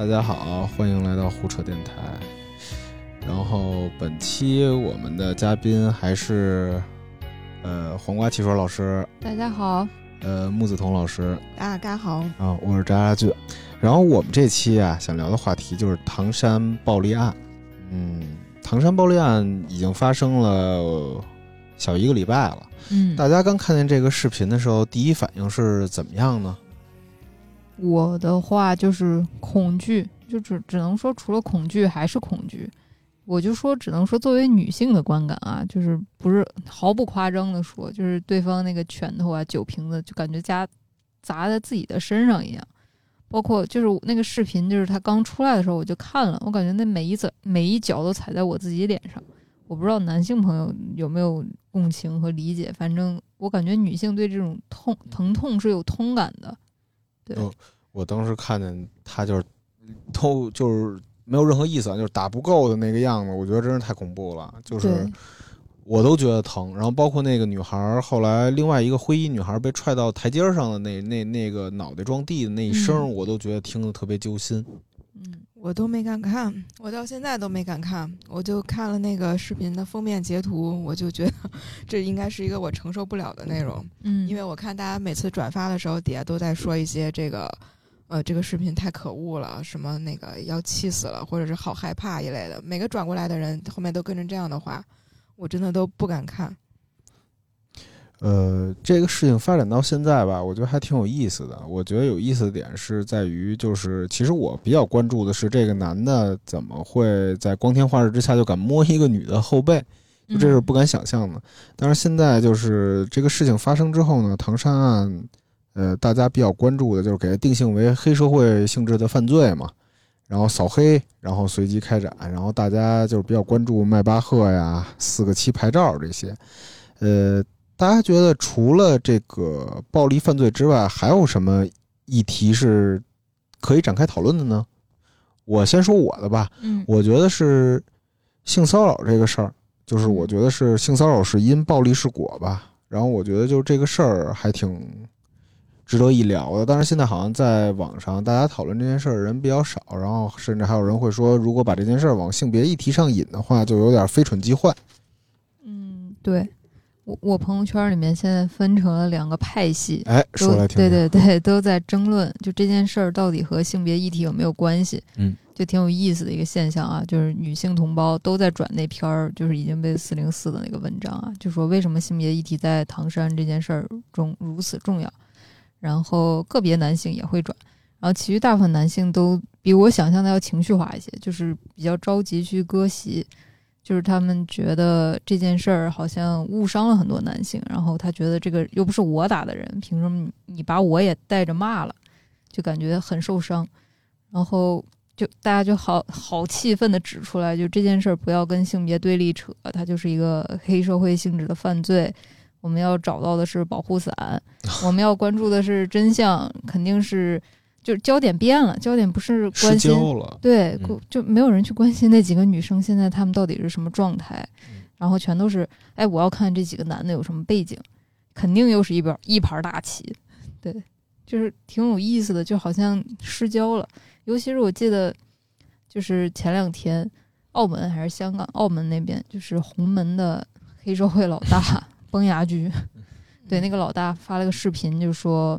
大家好，欢迎来到胡扯电台。然后本期我们的嘉宾还是呃黄瓜汽水老师，大家好，呃木子彤老师啊大家好，啊，我是渣渣俊。然后我们这期啊想聊的话题就是唐山暴力案。嗯，唐山暴力案已经发生了小一个礼拜了。嗯，大家刚看见这个视频的时候，第一反应是怎么样呢？我的话就是恐惧，就只只能说除了恐惧还是恐惧。我就说，只能说作为女性的观感啊，就是不是毫不夸张的说，就是对方那个拳头啊、酒瓶子，就感觉加砸在自己的身上一样。包括就是那个视频，就是他刚出来的时候，我就看了，我感觉那每一子每一脚都踩在我自己脸上。我不知道男性朋友有没有共情和理解，反正我感觉女性对这种痛疼痛是有通感的。对，我当时看见他就是都就是没有任何意思，就是打不够的那个样子，我觉得真是太恐怖了，就是我都觉得疼。然后包括那个女孩后来另外一个灰衣女孩被踹到台阶上的那那那个脑袋撞地的那一声，我都觉得听得特别揪心。嗯，我都没敢看，我到现在都没敢看，我就看了那个视频的封面截图，我就觉得这应该是一个我承受不了的内容。嗯，因为我看大家每次转发的时候，底下都在说一些这个，呃，这个视频太可恶了，什么那个要气死了，或者是好害怕一类的。每个转过来的人后面都跟着这样的话，我真的都不敢看。呃，这个事情发展到现在吧，我觉得还挺有意思的。我觉得有意思的点是在于，就是其实我比较关注的是这个男的怎么会在光天化日之下就敢摸一个女的后背，就这是不敢想象的。但是现在就是这个事情发生之后呢，唐山案，呃，大家比较关注的就是给它定性为黑社会性质的犯罪嘛，然后扫黑，然后随即开展，然后大家就是比较关注迈巴赫呀、四个七牌照这些，呃。大家觉得除了这个暴力犯罪之外，还有什么议题是可以展开讨论的呢？我先说我的吧。嗯，我觉得是性骚扰这个事儿，就是我觉得是性骚扰是因，暴力是果吧。然后我觉得就是这个事儿还挺值得一聊的。但是现在好像在网上大家讨论这件事儿人比较少，然后甚至还有人会说，如果把这件事儿往性别议题上引的话，就有点非蠢即坏。嗯，对。我我朋友圈里面现在分成了两个派系，哎，说来听。对对对，都在争论，就这件事儿到底和性别议题有没有关系？嗯，就挺有意思的一个现象啊，就是女性同胞都在转那篇儿，就是已经被四零四的那个文章啊，就说为什么性别议题在唐山这件事儿中如此重要，然后个别男性也会转，然后其余大部分男性都比我想象的要情绪化一些，就是比较着急去割席。就是他们觉得这件事儿好像误伤了很多男性，然后他觉得这个又不是我打的人，凭什么你把我也带着骂了？就感觉很受伤，然后就大家就好好气愤的指出来，就这件事儿不要跟性别对立扯，它就是一个黑社会性质的犯罪，我们要找到的是保护伞，我们要关注的是真相，肯定是。就是焦点变了，焦点不是关心，对，就没有人去关心那几个女生现在她们到底是什么状态，然后全都是，哎，我要看这几个男的有什么背景，肯定又是一边一盘大棋，对，就是挺有意思的，就好像失焦了。尤其是我记得，就是前两天，澳门还是香港，澳门那边就是红门的黑社会老大 崩牙驹，对，那个老大发了个视频，就说。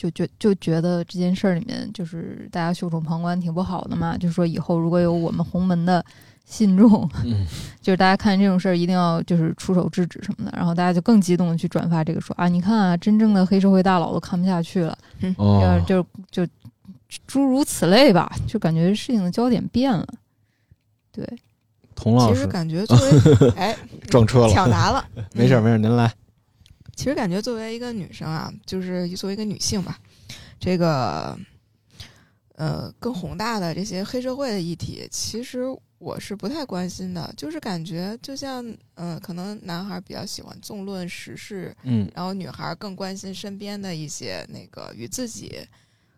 就觉就觉得这件事儿里面，就是大家袖手旁观挺不好的嘛。就是说以后如果有我们洪门的信众，就是大家看见这种事儿，一定要就是出手制止什么的。然后大家就更激动的去转发这个，说啊，你看啊，真正的黑社会大佬都看不下去了，嗯就就诸如此类吧。就感觉事情的焦点变了。对，童老师，其实感觉作为 哎撞车了，抢答了，没事没事，您来。其实感觉作为一个女生啊，就是作为一个女性吧，这个呃更宏大的这些黑社会的议题，其实我是不太关心的。就是感觉就像嗯，可能男孩比较喜欢纵论时事，嗯，然后女孩更关心身边的一些那个与自己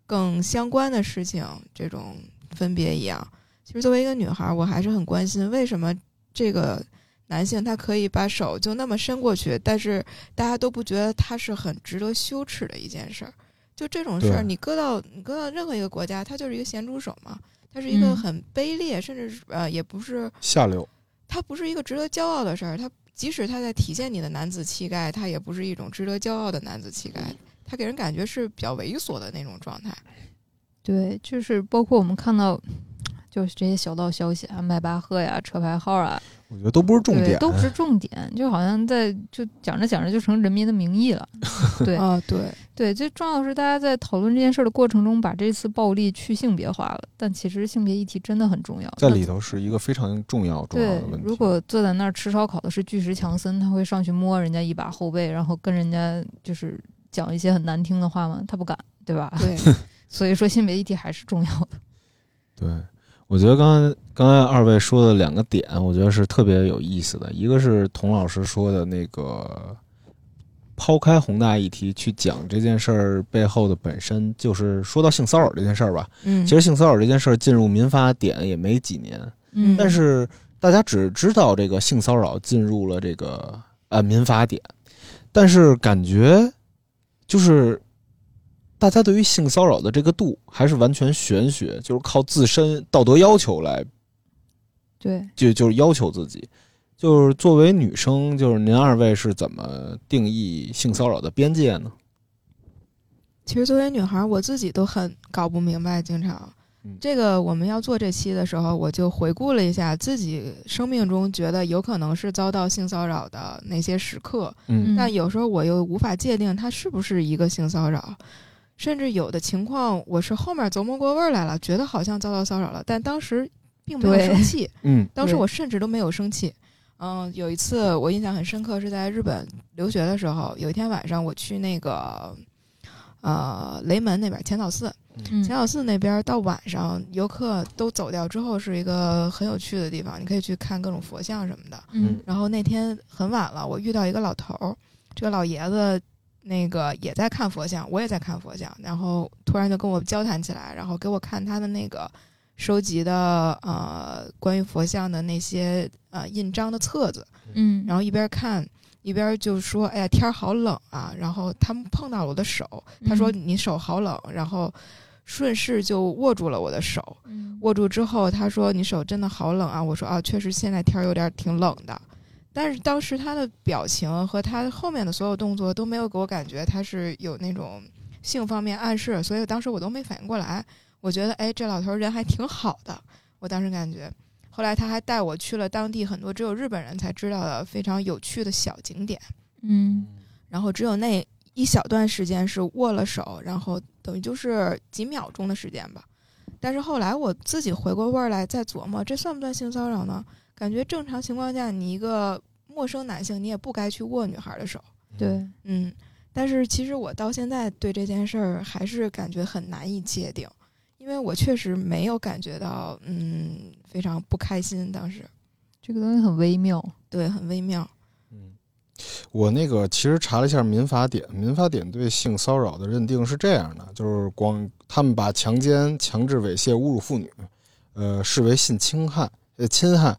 更相关的事情，这种分别一样。其实作为一个女孩，我还是很关心为什么这个。男性他可以把手就那么伸过去，但是大家都不觉得他是很值得羞耻的一件事儿。就这种事儿，你搁到你搁到任何一个国家，他就是一个咸猪手嘛，他是一个嗯很卑劣，甚至是呃，也不是下流。他不是一个值得骄傲的事儿。它即使他在体现你的男子气概，他也不是一种值得骄傲的男子气概。他给人感觉是比较猥琐的那种状态。对，就是包括我们看到，就是这些小道消息啊，迈巴赫呀、车牌号啊，我觉得都不是重，点，都不是重点，就好像在就讲着讲着就成《人民的名义》了。对啊，对，对，最重要的是大家在讨论这件事儿的过程中，把这次暴力去性别化了。但其实性别议题真的很重要，在里头是一个非常重要重要对的问，题。如果坐在那儿吃烧烤的是巨石强森，他会上去摸人家一把后背，然后跟人家就是讲一些很难听的话吗？他不敢，对吧？对，所以说性别议题还是重要的。对，我觉得刚才刚才二位说的两个点，我觉得是特别有意思的。一个是童老师说的那个，抛开宏大议题去讲这件事儿背后的本身，就是说到性骚扰这件事儿吧。嗯，其实性骚扰这件事儿进入民法典也没几年，嗯，但是大家只知道这个性骚扰进入了这个呃民法典，但是感觉就是大家对于性骚扰的这个度还是完全玄学，就是靠自身道德要求来对，就就是要求自己。就是作为女生，就是您二位是怎么定义性骚扰的边界呢？其实作为女孩，我自己都很搞不明白，经常嗯。这个我们要做这期的时候，我就回顾了一下自己生命中觉得有可能是遭到性骚扰的那些时刻，嗯但有时候我又无法界定它是不是一个性骚扰，甚至有的情况我是后面琢磨过味儿来了，觉得好像遭到骚扰了，但当时并没有生气，嗯。当时我甚至都没有生气。嗯，有一次我印象很深刻，是在日本留学的时候，有一天晚上我去那个呃雷门那边浅草寺，嗯。浅草寺那边到晚上游客都走掉之后，是一个很有趣的地方，你可以去看各种佛像什么的。嗯。然后那天很晚了，我遇到一个老头儿，这个老爷子那个也在看佛像，我也在看佛像，然后突然就跟我交谈起来，然后给我看他的那个收集的呃关于佛像的那些呃印章的册子，嗯，然后一边看一边就说：“哎呀，天儿好冷啊！”然后他们碰到了我的手，他说：“嗯你手好冷。”然后顺势就握住了我的手，嗯握住之后，他说：“你手真的好冷啊！”我说：“啊，确实现在天儿有点挺冷的。”但是当时他的表情和他后面的所有动作都没有给我感觉他是有那种性方面暗示，所以当时我都没反应过来。我觉得，哎，这老头儿人还挺好的。我当时感觉，后来他还带我去了当地很多只有日本人才知道的非常有趣的小景点，嗯然后只有那一小段时间是握了手，然后等于就是几秒钟的时间吧。但是后来我自己回过味儿来，再琢磨这算不算性骚扰呢？感觉正常情况下，你一个陌生男性，你也不该去握女孩的手。对，嗯，但是其实我到现在对这件事儿还是感觉很难以界定，因为我确实没有感觉到嗯非常不开心，当时这个东西很微妙。对很微妙。嗯，我那个其实查了一下民法典，民法典对性骚扰的认定是这样的，就是光他们把强奸、强制猥亵、侮辱妇女，呃，视为性侵害、呃侵害。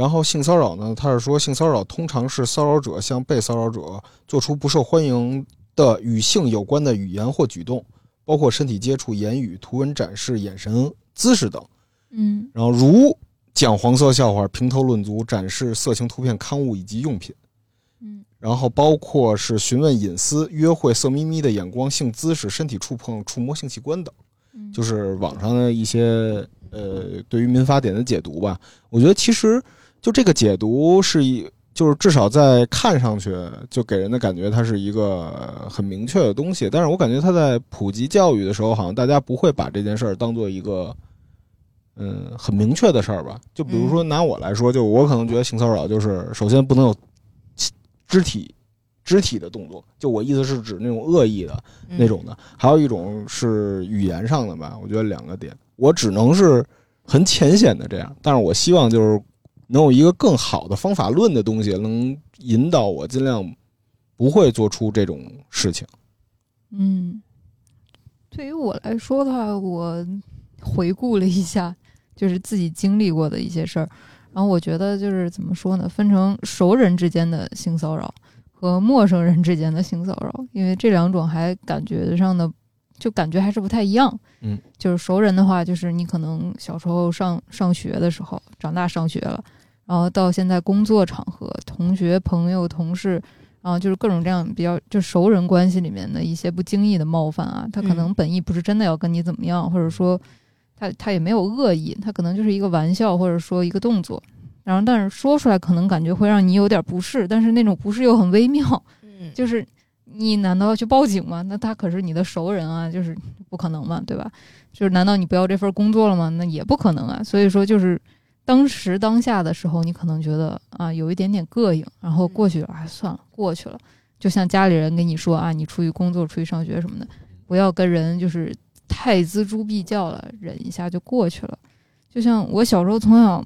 然后性骚扰呢，他是说性骚扰通常是骚扰者向被骚扰者做出不受欢迎的与性有关的语言或举动，包括身体接触、言语、图文展示、眼神、姿势等。嗯然后如讲黄色笑话、评头论足、展示色情图片、刊物以及用品。嗯然后包括是询问隐私、约会、色眯眯的眼光、性姿势、身体触碰、触摸性器官等，嗯，就是网上的一些呃对于民法典的解读吧。我觉得其实就这个解读是一，就是至少在看上去就给人的感觉它是一个很明确的东西，但是我感觉它在普及教育的时候，好像大家不会把这件事儿当做一个。嗯，很明确的事儿吧。就比如说拿我来说，就我可能觉得性骚扰就是首先不能有肢体肢体的动作，就我意思是指那种恶意的嗯那种的，还有一种是语言上的吧。我觉得两个点，我只能是很浅显的这样，但是我希望就是能有一个更好的方法论的东西，能引导我尽量不会做出这种事情。嗯，对于我来说的话，我回顾了一下，就是自己经历过的一些事儿，然后我觉得就是怎么说呢，分成熟人之间的性骚扰和陌生人之间的性骚扰，因为这两种还感觉上的就感觉还是不太一样。嗯，就是熟人的话，就是你可能小时候上上学的时候，长大上学了，然后到现在工作场合，同学、朋友、同事，然后就是各种这样比较就熟人关系里面的一些不经意的冒犯啊，他可能本意不是真的要跟你怎么样，或者说他他也没有恶意，他可能就是一个玩笑，或者说一个动作。然后，但是说出来可能感觉会让你有点不适，但是那种不适又很微妙，嗯，就是你难道要去报警吗？那他可是你的熟人啊，就是不可能嘛，对吧？就是难道你不要这份工作了吗？那也不可能啊。所以说，就是当时当下的时候，你可能觉得啊有一点点膈应，然后过去了，哎，算了，过去了。就像家里人跟你说啊，你出去工作、出去上学什么的，不要跟人就是太锱铢必较了，忍一下就过去了。就像我小时候从小。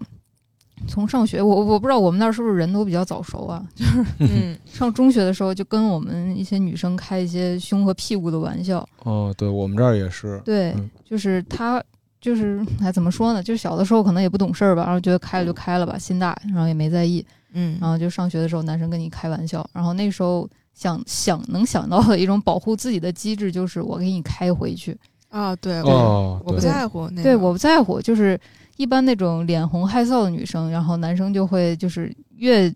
从上学，我我不知道我们那儿是不是人都比较早熟啊？就是嗯上中学的时候，就跟我们一些女生开一些胸和屁股的玩笑。哦，对我们这儿也是。对，嗯就是他，就是哎，怎么说呢？就是小的时候可能也不懂事儿吧，然后觉得开了就开了吧，心大，然后也没在意。嗯，然后就上学的时候，男生跟你开玩笑，然后那时候想想能想到的一种保护自己的机制，就是我给你开回去。啊，对，哦，我不在乎那个，对，我不在乎，就是一般那种脸红害臊的女生，然后男生就会就是越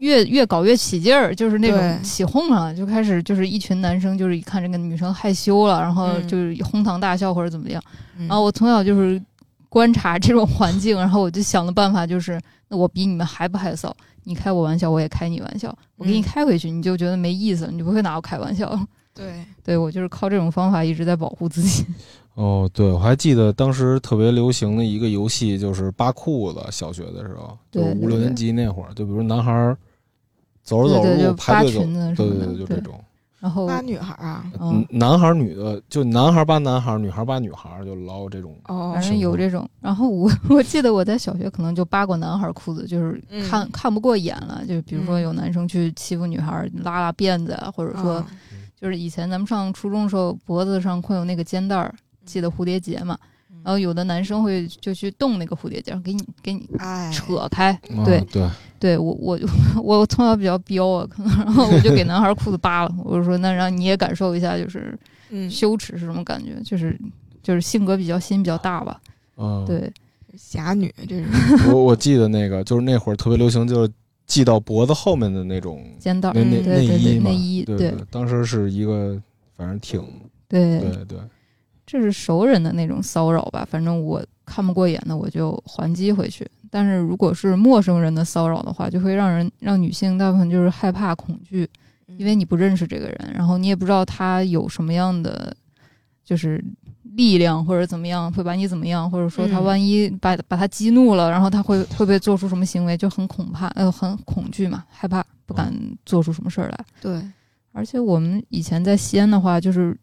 越越搞越起劲儿，就是那种起哄了，就开始就是一群男生就是一看这个女生害羞了，然后嗯就是哄堂大笑或者怎么样。嗯，然后我从小就是观察这种环境，然后我就想的办法就是，那我比你们还不害臊，你开我玩笑，我也开你玩笑，我给你嗯开回去，你就觉得没意思，你就不会拿我开玩笑。对，对我就是靠这种方法一直在保护自己。哦，对，我还记得当时特别流行的一个游戏就是扒裤子，小学的时候，就五六年级那会儿，就比如男孩儿走着走着对对，就扒路排队走，裙子什么的，对对对，就这种。然后扒女孩儿啊，男孩儿女的，就男孩儿扒男孩儿，女孩儿扒女孩儿，就老有这种。哦。反，正有这种。然后我 我记得我在小学可能就扒过男孩裤子，就是嗯。看、看不过眼了，就比如说嗯。有男生去欺负女孩，拉拉辫子啊，或者说啊就是以前咱们上初中的时候，脖子上会有那个肩带儿系的蝴蝶结嘛，嗯然后有的男生会就去动那个蝴蝶结，给你给你哎，扯开。啊对。对，对我我我从小比较彪啊，可能然后我就给男孩裤子扒了，我就说那让你也感受一下，就是嗯，羞耻是什么感觉，就是就是性格比较心比较大吧。嗯，对，侠女这是，我我记得那个就是那会儿特别流行，就是系到脖子后面的那种肩带儿，那那嗯对对对，内衣嘛，内衣，对。对当时是一个，反正挺对。对对，这是熟人的那种骚扰吧。反正我看不过眼的，我就还击回去。但是如果是陌生人的骚扰的话，就会让人让女性大部分就是害怕、恐惧，因为你不认识这个人，然后你也不知道他有什么样的就是力量或者怎么样，会把你怎么样，或者说他嗯万一把把他激怒了，然后他会会不会做出什么行为，就很恐怕呃很恐惧嘛，害怕不敢做出什么事儿来。对，而且我们以前在西安的话，就是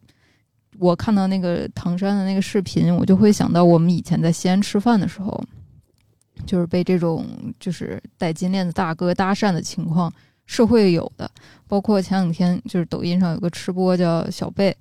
我看到那个唐山的那个视频，我就会想到我们以前在西安吃饭的时候，就是被这种就是戴金链子大哥搭讪的情况是会有的。包括前两天就是抖音上有个吃播叫小贝，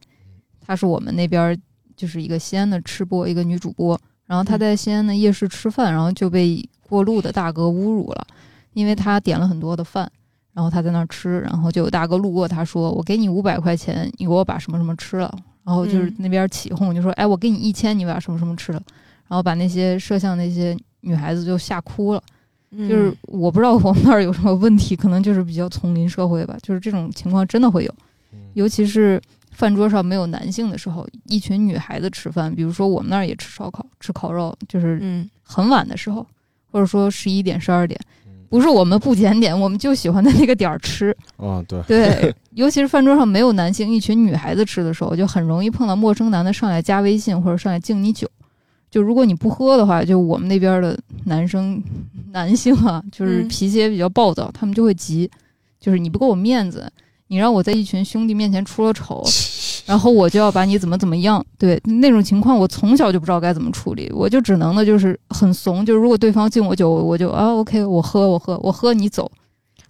她是我们那边就是一个西安的吃播，一个女主播。然后她在西安的夜市吃饭，然后就被过路的大哥侮辱了，因为她点了很多的饭。然后他在那儿吃，然后就有大哥路过，他说：“我给你五百块钱，你给我把什么什么吃了。”然后就是嗯那边起哄，就说：“哎，我给你一千，你把什么什么吃了。”然后把那些摄像那些女孩子就吓哭了。就就是我不知道我们那儿有什么问题，可能就是比较丛林社会吧，就是这种情况真的会有，嗯尤其是饭桌上没有男性的时候，一群女孩子吃饭，比如说我们那儿也吃烧烤、吃烤肉，就是嗯很晚的时候，或者说十一点、十二点，嗯不是我们不检点，我们就喜欢在那个点儿吃。啊对，对，尤其是饭桌上没有男性，一群女孩子吃的时候，就很容易碰到陌生男的上来加微信或者上来敬你酒。就如果你不喝的话，就我们那边的男生男性啊，就是嗯脾气也比较暴躁，他们就会急，就是你不给我面子，你让我在一群兄弟面前出了丑，然后我就要把你怎么怎么样。对那种情况，我从小就不知道该怎么处理，我就只能的就是很怂，就是如果对方敬我酒，我就啊 OK，我喝我喝我喝你走，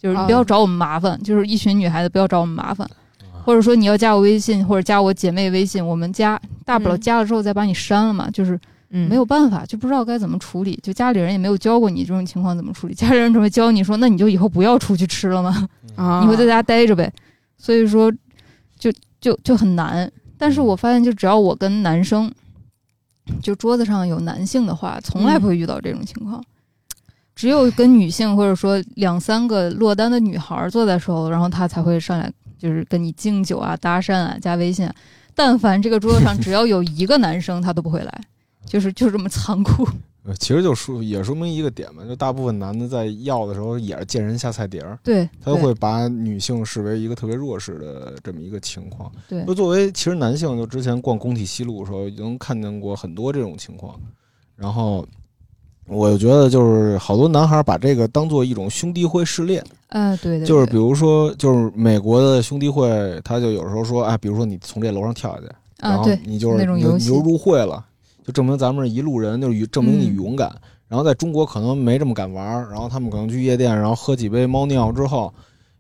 就是不要啊找我们麻烦，就是一群女孩子不要找我们麻烦。啊或者说你要加我微信，或者加我姐妹微信，我们加，大不了嗯加了之后再把你删了嘛，就是嗯没有办法，就不知道该怎么处理，就家里人也没有教过你这种情况怎么处理，家里人只会教你说，那你就以后不要出去吃了嘛，啊，你会在家待着呗，所以说就就就很难，但是我发现，就只要我跟男生，就桌子上有男性的话，从来不会遇到这种情况。只有跟女性或者说两三个落单的女孩坐在时候，然后他才会上来，就是跟你敬酒啊、搭讪啊、加微信。但凡这个桌子上只要有一个男生，他都不会来，就是就这么残酷。呃其实就说也说明一个点嘛，就大部分男的在要的时候也是见人下菜碟儿，对，对他会把女性视为一个特别弱势的这么一个情况。对就作为其实男性，就之前逛工体西路的时候，已经看见过很多这种情况。然后我觉得就是好多男孩把这个当做一种兄弟会试炼，啊，对对，就是比如说，就是美国的兄弟会，他就有时候说，哎，比如说你从这楼上跳下去，然啊，后对，你就是你就入会了，就证明咱们是一路人，就是证明你嗯勇敢。然后在中国可能没这么敢玩儿，然后他们可能去夜店，然后喝几杯猫尿之后，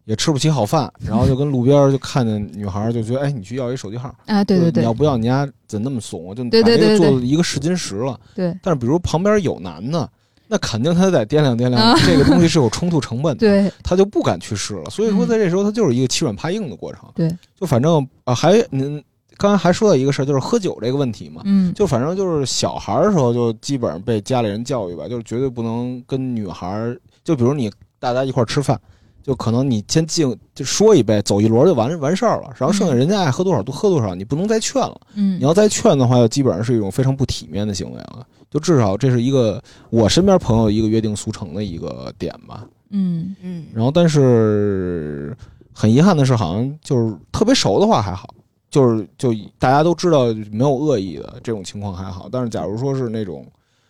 也吃不起好饭，然后就跟路边就看见女孩儿，就觉得哎，你去要一手机号，啊，对对对你要不要你家怎那么怂啊？就把这个做一个试金石了。对但是比如旁边有男的，那肯定他得掂量掂量，啊这个东西是有冲突成本的。对他就不敢去试了。所以说，嗯在这时候，他就是一个欺软怕硬的过程。对，就反正啊，还您刚才还说到一个事儿，就是喝酒这个问题嘛。嗯，就反正就是小孩儿的时候，就基本上被家里人教育吧，就是绝对不能跟女孩儿，就比如你大家一块儿吃饭，就可能你先敬就说一杯，走一轮就完完事儿了，然后剩下嗯人家爱喝多少都喝多少，你不能再劝了。嗯，你要再劝的话，就基本上是一种非常不体面的行为了。就至少这是一个我身边朋友一个约定俗成的一个点吧。嗯嗯，然后，但是很遗憾的是，好像就是特别熟的话还好，就是就大家都知道没有恶意的这种情况还好。但是，假如说是那种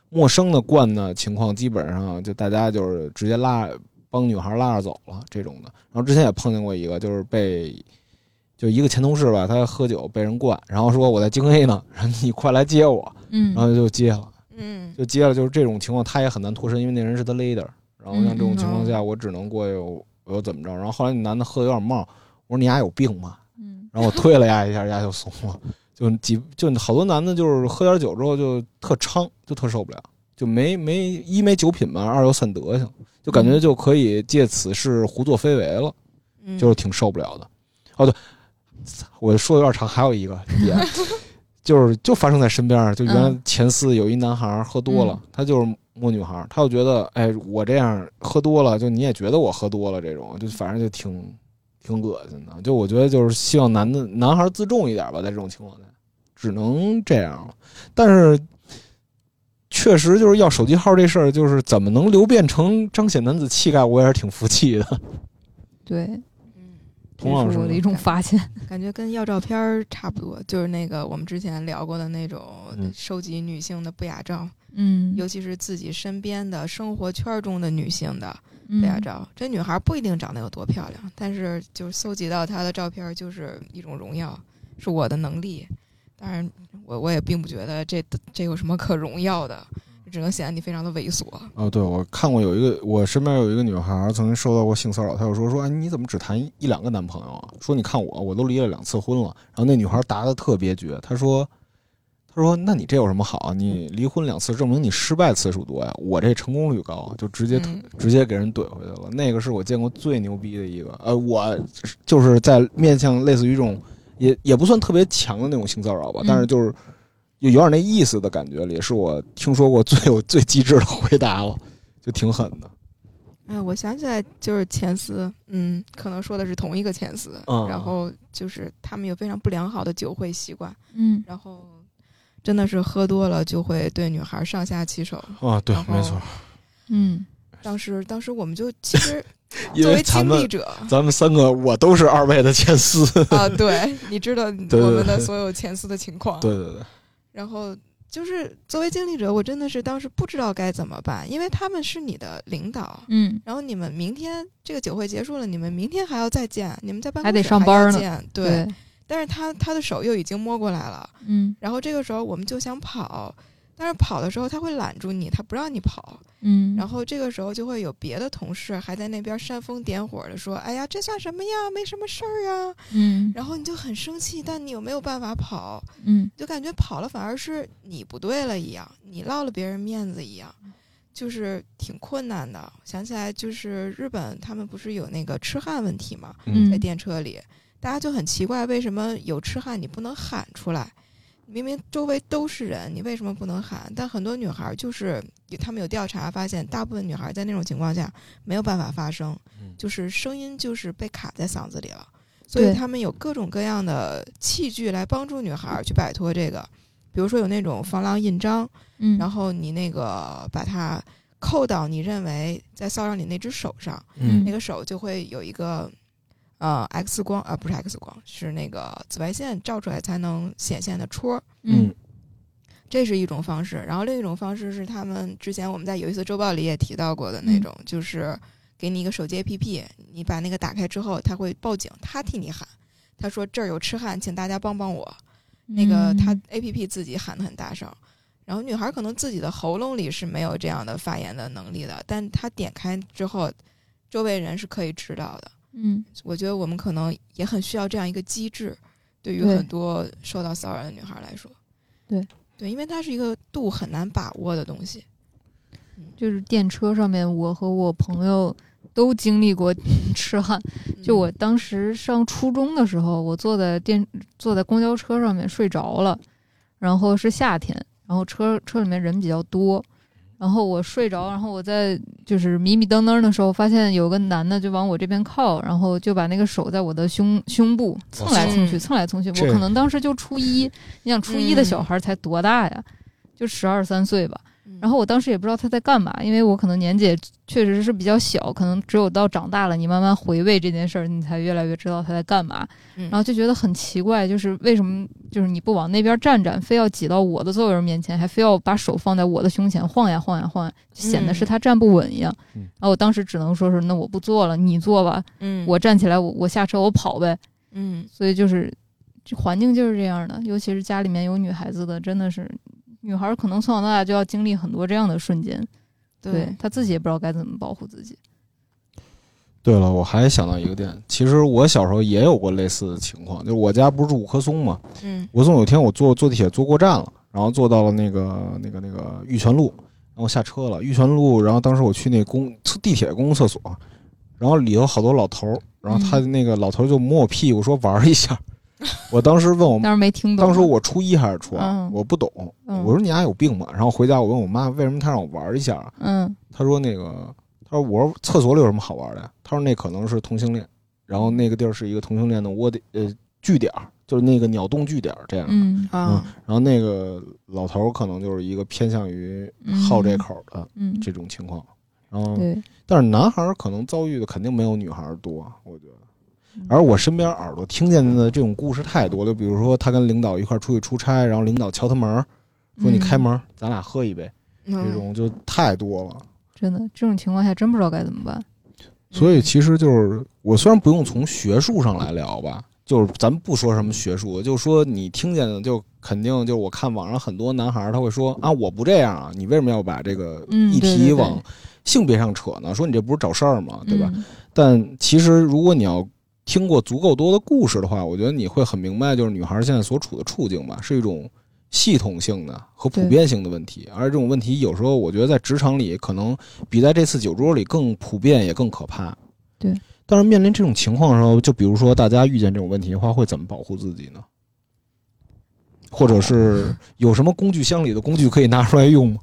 陌生的惯的情况，基本上就大家就是直接拉帮女孩拉着走了这种的。然后之前也碰见过一个，就是被就一个前同事吧，他喝酒被人灌，然后说我在京 A 呢，然后你快来接我，嗯，然后就接了。嗯就接了，就是这种情况，他也很难脱身，因为那人是他 leader。然后像这种情况下，我只能过去，我我又怎么着？然后后来那男的喝的有点冒，我说你俩有病吗？嗯然后我推了丫一下，丫就怂了。就几就好多男的，就是喝点酒之后就特猖，就特受不了，就没没一没酒品嘛，二又散德行，就感觉就可以借此事胡作非为了，嗯，就是挺受不了的。哦，对，我说的有点长，还有一个也，就是就发生在身边，就原来嗯前四有一男孩喝多了，他就是摸女孩儿，他就觉得，哎，我这样喝多了，就你也觉得我喝多了，这种就反正就挺挺恶心的。就我觉得就是希望男的男孩自重一点吧，在这种情况下，只能这样了。但是确实就是要手机号这事儿，就是怎么能流变成彰显男子气概，我也是挺服气的。对，嗯，同样是这是我的一种发现。感觉跟要照片儿差不多，就是那个我们之前聊过的那种嗯收集女性的不雅照，嗯，尤其是自己身边的生活圈中的女性的嗯不雅照。这女孩不一定长得有多漂亮，但是就搜集到她的照片儿就是一种荣耀，是我的能力。当然，我我也并不觉得这这有什么可荣耀的，只能显得你非常的猥琐。哦，对，我看过有一个，我身边有一个女孩儿曾经受到过性骚扰，她就说说，哎，你怎么只谈一两个男朋友啊？说你看我，我都离了两次婚了。然后那女孩儿答的特别绝，她说，她说，那你这有什么好啊？你离婚两次，证明你失败次数多呀。我这成功率高，啊就直接、嗯直接给人怼回去了。那个是我见过最牛逼的一个，呃，我就是在面向类似于这种，也也不算特别强的那种性骚扰吧，但是嗯就是有有点那意思的感觉，里是我听说过最 有最机智的回答了，就挺狠的。哎，我想起来，就是前司，嗯，可能说的是同一个前司，嗯然后就是他们有非常不良好的酒会习惯，嗯然后真的是喝多了就会对女孩上下其手。啊，对没错，嗯。当时，当时我们就其实 因作为为咱们经历者。咱们三个我都是二位的前司，啊，对，你知道我们的所有前司的情况，对对对，然后就是作为经历者，我真的是当时不知道该怎么办，因为他们是你的领导，嗯。然后你们明天这个酒会结束了，你们明天还要再见，你们在办公还得上班呢。见，对。对，但是他他的手又已经摸过来了，嗯然后这个时候我们就想跑，但是跑的时候他会拦住你，他不让你跑，嗯，然后这个时候就会有别的同事还在那边煽风点火的说：“哎呀，这算什么呀？没什么事儿啊。”嗯然后你就很生气，但你又没有办法跑，嗯就感觉跑了反而是你不对了一样，你落了别人面子一样，就是挺困难的。想起来就是日本他们不是有那个痴汉问题嘛，嗯在电车里，大家就很奇怪，为什么有痴汉你不能喊出来？明明周围都是人，你为什么不能喊？但很多女孩就是，他们有调查发现，大部分女孩在那种情况下没有办法发声，嗯就是声音就是被卡在嗓子里了。所以他们有各种各样的器具来帮助女孩去摆脱这个，比如说有那种防狼印章，嗯，然后你那个把它扣到你认为在骚扰你那只手上，嗯那个手就会有一个呃 X 光啊、不是 X 光，是那个紫外线照出来才能显现的戳儿，嗯这是一种方式。然后另一种方式是他们之前我们在有一次周报里也提到过的那种，就是给你一个手机 APP，你把那个打开之后，它会报警，它替你喊，他说这儿有痴汉，请大家帮帮我。那个他嗯 A P P 自己喊的很大声，然后女孩可能自己的喉咙里是没有这样的发言的能力的，但她点开之后，周围人是可以知道的。嗯我觉得我们可能也很需要这样一个机制，对于很多受到骚扰的女孩来说。对对，因为它是一个度很难把握的东西。就是电车上面，我和我朋友都经历过 痴汉。就我嗯当时上初中的时候，我坐在电坐在公交车上面睡着了，然后是夏天，然后车车里面人比较多，然后我睡着，然后我在就是迷迷瞪瞪的时候，发现有个男的就往我这边靠，然后就把那个手在我的胸胸部蹭来蹭去，嗯蹭来蹭去。我可能当时就初一，你想初一的小嗯孩才多大呀？就十二三岁吧。嗯然后我当时也不知道他在干嘛，因为我可能年纪也确实是比较小，可能只有到长大了，你慢慢回味这件事儿，你才越来越知道他在干嘛。嗯然后就觉得很奇怪，就是为什么就是你不往那边站站，非要挤到我的座位面前，还非要把手放在我的胸前晃呀晃呀晃呀，显得是他站不稳一样。嗯然后我当时只能说是那我不坐了，你坐吧，嗯我站起来，我我下车我跑呗。嗯所以就是这环境就是这样的，尤其是家里面有女孩子的，真的是女孩儿可能从小到大就要经历很多这样的瞬间，对她自己也不知道该怎么保护自己。对了，我还想到一个点，其实我小时候也有过类似的情况，就是我家不是住五棵松嘛，嗯五棵松有一天我坐坐地铁坐过站了，然后坐到了那个那个那个玉泉路，然后下车了，玉泉路，然后当时我去那公地铁公共厕所，然后里头好多老头儿，然后他那个老头儿就摸我屁股说玩一下，我当时问我当时没听懂，当时我初一还是初二，嗯我不懂，嗯我说你俩有病吧？然后回家我问我妈为什么她让我玩一下啊？嗯她说那个，她说我说厕所里有什么好玩的呀？她说那可能是同性恋，然后那个地儿是一个同性恋的窝点呃据点儿，就是那个鸟洞据点儿这样的。嗯啊然后那个老头儿可能就是一个偏向于好这口的嗯，这种情况。然后，但是男孩儿可能遭遇的肯定没有女孩儿多，我觉得。嗯而我身边耳朵听见的这种故事太多了，比如说他跟领导一块儿出去出差，然后领导敲他门儿，说你开门儿，咱俩喝一杯，这嗯种就太多了。真的这种情况下真不知道该怎么办。所以其实就是我虽然不用从学术上来聊吧，就是咱们不说什么学术，就说你听见的就肯定就我看网上很多男孩儿他会说啊我不这样啊，你为什么要把这个议题往性别上扯呢？说你这不是找事儿吗？对吧？嗯？但其实如果你要听过足够多的故事的话，我觉得你会很明白，就是女孩现在所处的处境吧，是一种系统性的和普遍性的问题。而这种问题有时候我觉得在职场里可能比在这次酒桌里更普遍，也更可怕。对。但是面临这种情况的时候，就比如说大家遇见这种问题的话，会怎么保护自己呢？或者是有什么工具箱里的工具可以拿出来用吗？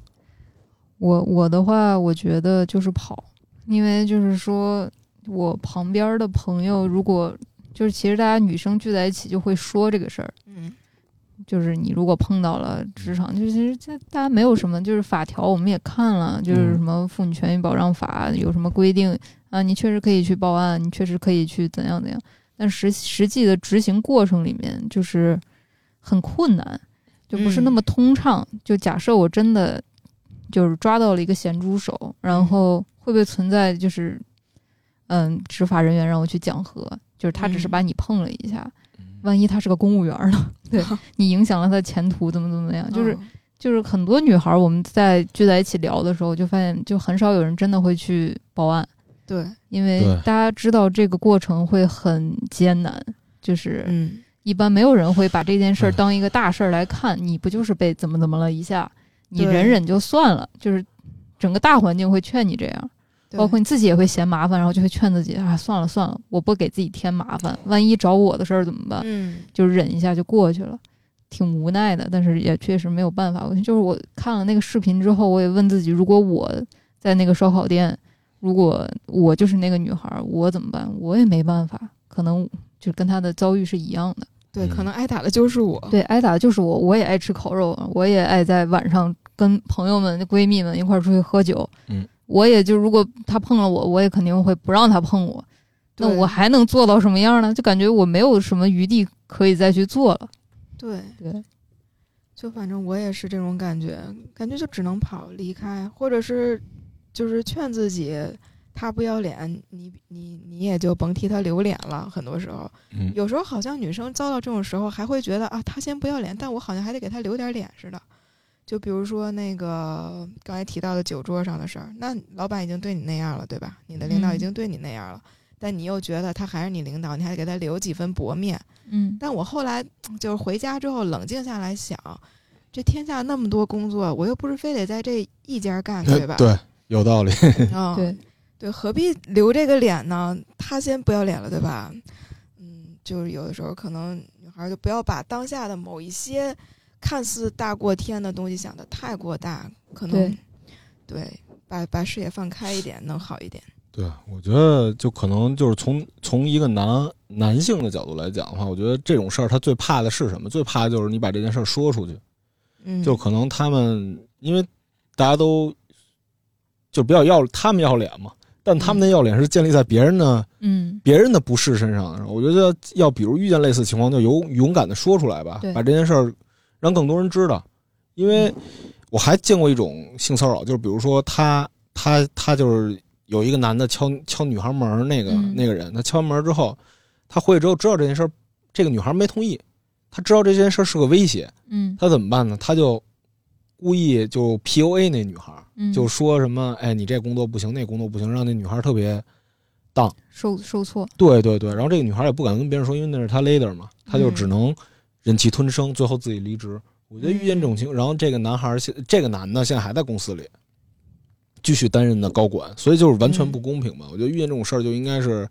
我我的话，我觉得就是跑，因为就是说我旁边的朋友，如果就是其实大家女生聚在一起就会说这个事儿，嗯。就是你如果碰到了职场，就是其实在大家没有什么，就是法条我们也看了，就是什么妇女权益保障法有什么规定啊，你确实可以去报案，你确实可以去怎样怎样，但实实际的执行过程里面就是很困难，就不是那么通畅。就假设我真的就是抓到了一个咸猪手，然后会不会存在就是嗯执法人员让我去讲和，就是他只是嗯把你碰了一下。万一他是个公务员呢？对 你影响了他的前途，怎么怎么样？就是嗯就是很多女孩儿，我们在聚在一起聊的时候，就发现就很少有人真的会去报案，对，因为大家知道这个过程会很艰难，就是嗯一般没有人会把这件事当一个大事儿来看。你不就是被怎么怎么了一下，你忍忍就算了，就是整个大环境会劝你这样。对包括你自己也会嫌麻烦，然后就会劝自己啊，算了算了，我不给自己添麻烦，万一找我的事儿怎么办？嗯就忍一下就过去了，挺无奈的，但是也确实没有办法。我就是我看了那个视频之后，我也问自己，如果我在那个烧烤店，如果我就是那个女孩儿，我怎么办？我也没办法，可能就跟她的遭遇是一样的。对，嗯可能挨打的就是我。对，挨打的就是我，我也爱吃烤肉，我也爱在晚上跟朋友们、闺蜜们一块儿出去喝酒。嗯，我也就如果他碰了我，我也肯定会不让他碰我。那我还能做到什么样呢？就感觉我没有什么余地可以再去做了。对，对，就反正我也是这种感觉，感觉就只能跑离开，或者是就是劝自己，他不要脸，你你你也就甭替他留脸了。很多时候，嗯有时候好像女生遭到这种时候，还会觉得啊，他先不要脸，但我好像还得给他留点脸似的。就比如说那个刚才提到的酒桌上的事儿，那老板已经对你那样了，对吧？你的领导已嗯经对你那样了，但你又觉得他还是你领导，你还得给他留几分薄面。嗯，但我后来就是回家之后冷静下来想，这天下那么多工作，我又不是非得在这一家干，对吧？对，有道理。啊、对，对，何必留这个脸呢？他先不要脸了，对吧？嗯，就是有的时候可能女孩就不要把当下的某一些看似大过天的东西想的太过大，可能对。对把把视野放开一点能好一点。对，我觉得就可能就是从从一个男男性的角度来讲的话，我觉得这种事儿他最怕的是什么？最怕的就是你把这件事儿说出去，嗯，就可能他们因为大家都就比较要他们要脸嘛，但他们的要脸是建立在别人的嗯，别人的不是身上的，我觉得要比如遇见类似情况，就勇勇敢的说出来吧，把这件事儿让更多人知道。因为我还见过一种性骚扰，就是比如说他他他就是有一个男的敲敲女孩门，那个、嗯那个人，他敲完门之后，他回去之后知道这件事儿，这个女孩没同意，他知道这件事儿是个威胁，嗯，他怎么办呢？他就故意就 PUA 那女孩，嗯，就说什么哎你这工作不行，那工作不行，让那女孩特别当受受挫。对对对，然后这个女孩也不敢跟别人说，因为那是她 leader 嘛，她就嗯只能忍气吞声，最后自己离职。我觉得遇见这种情，然后这个男孩现这个男的现在还在公司里继续担任的高管，所以就是完全不公平嘛。我觉得遇见这种事儿就应该是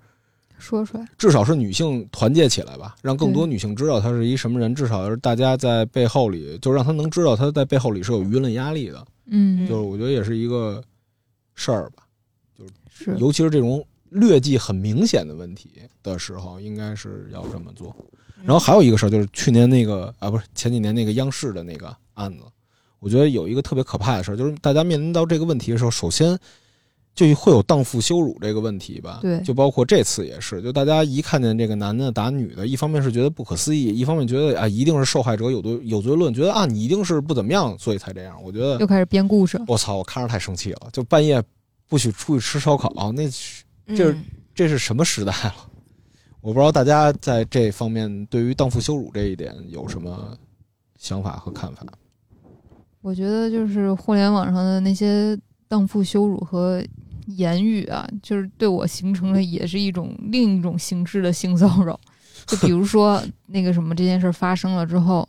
说出来，至少是女性团结起来吧，让更多女性知道他是一什么人，至少是大家在背后里，就让她能知道他在背后里是有舆论压力的。嗯，就是我觉得也是一个事儿吧。就是，尤其是这种劣迹很明显的问题的时候，应该是要这么做。然后还有一个事儿，就是去年那个啊，不是前几年那个央视的那个案子，我觉得有一个特别可怕的事儿，就是大家面临到这个问题的时候，首先就会有荡妇羞辱这个问题吧。对就包括这次也是，就大家一看见这个男的打女的，一方面是觉得不可思议，一方面觉得啊，一定是受害者有罪有罪论，觉得啊，你一定是不怎么样，所以才这样。我觉得又开始编故事。我操，我看着太生气了，就半夜不许出去吃烧烤，那这嗯这是什么时代了？我不知道大家在这方面对于荡妇羞辱这一点有什么想法和看法？我觉得就是互联网上的那些荡妇羞辱和言语啊，就是对我形成了也是一种另一种形式的性骚扰。就比如说 那个什么这件事儿发生了之后，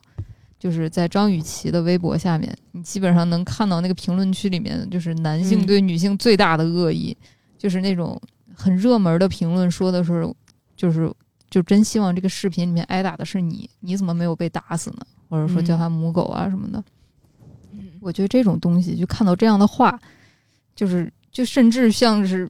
就是在张雨绮的微博下面，你基本上能看到那个评论区里面，就是男性嗯对女性最大的恶意，就是那种很热门的评论，说的是就是就真希望这个视频里面挨打的是你，你怎么没有被打死呢？或者说叫他母狗啊什么的。嗯我觉得这种东西，就看到这样的话，就是就甚至像是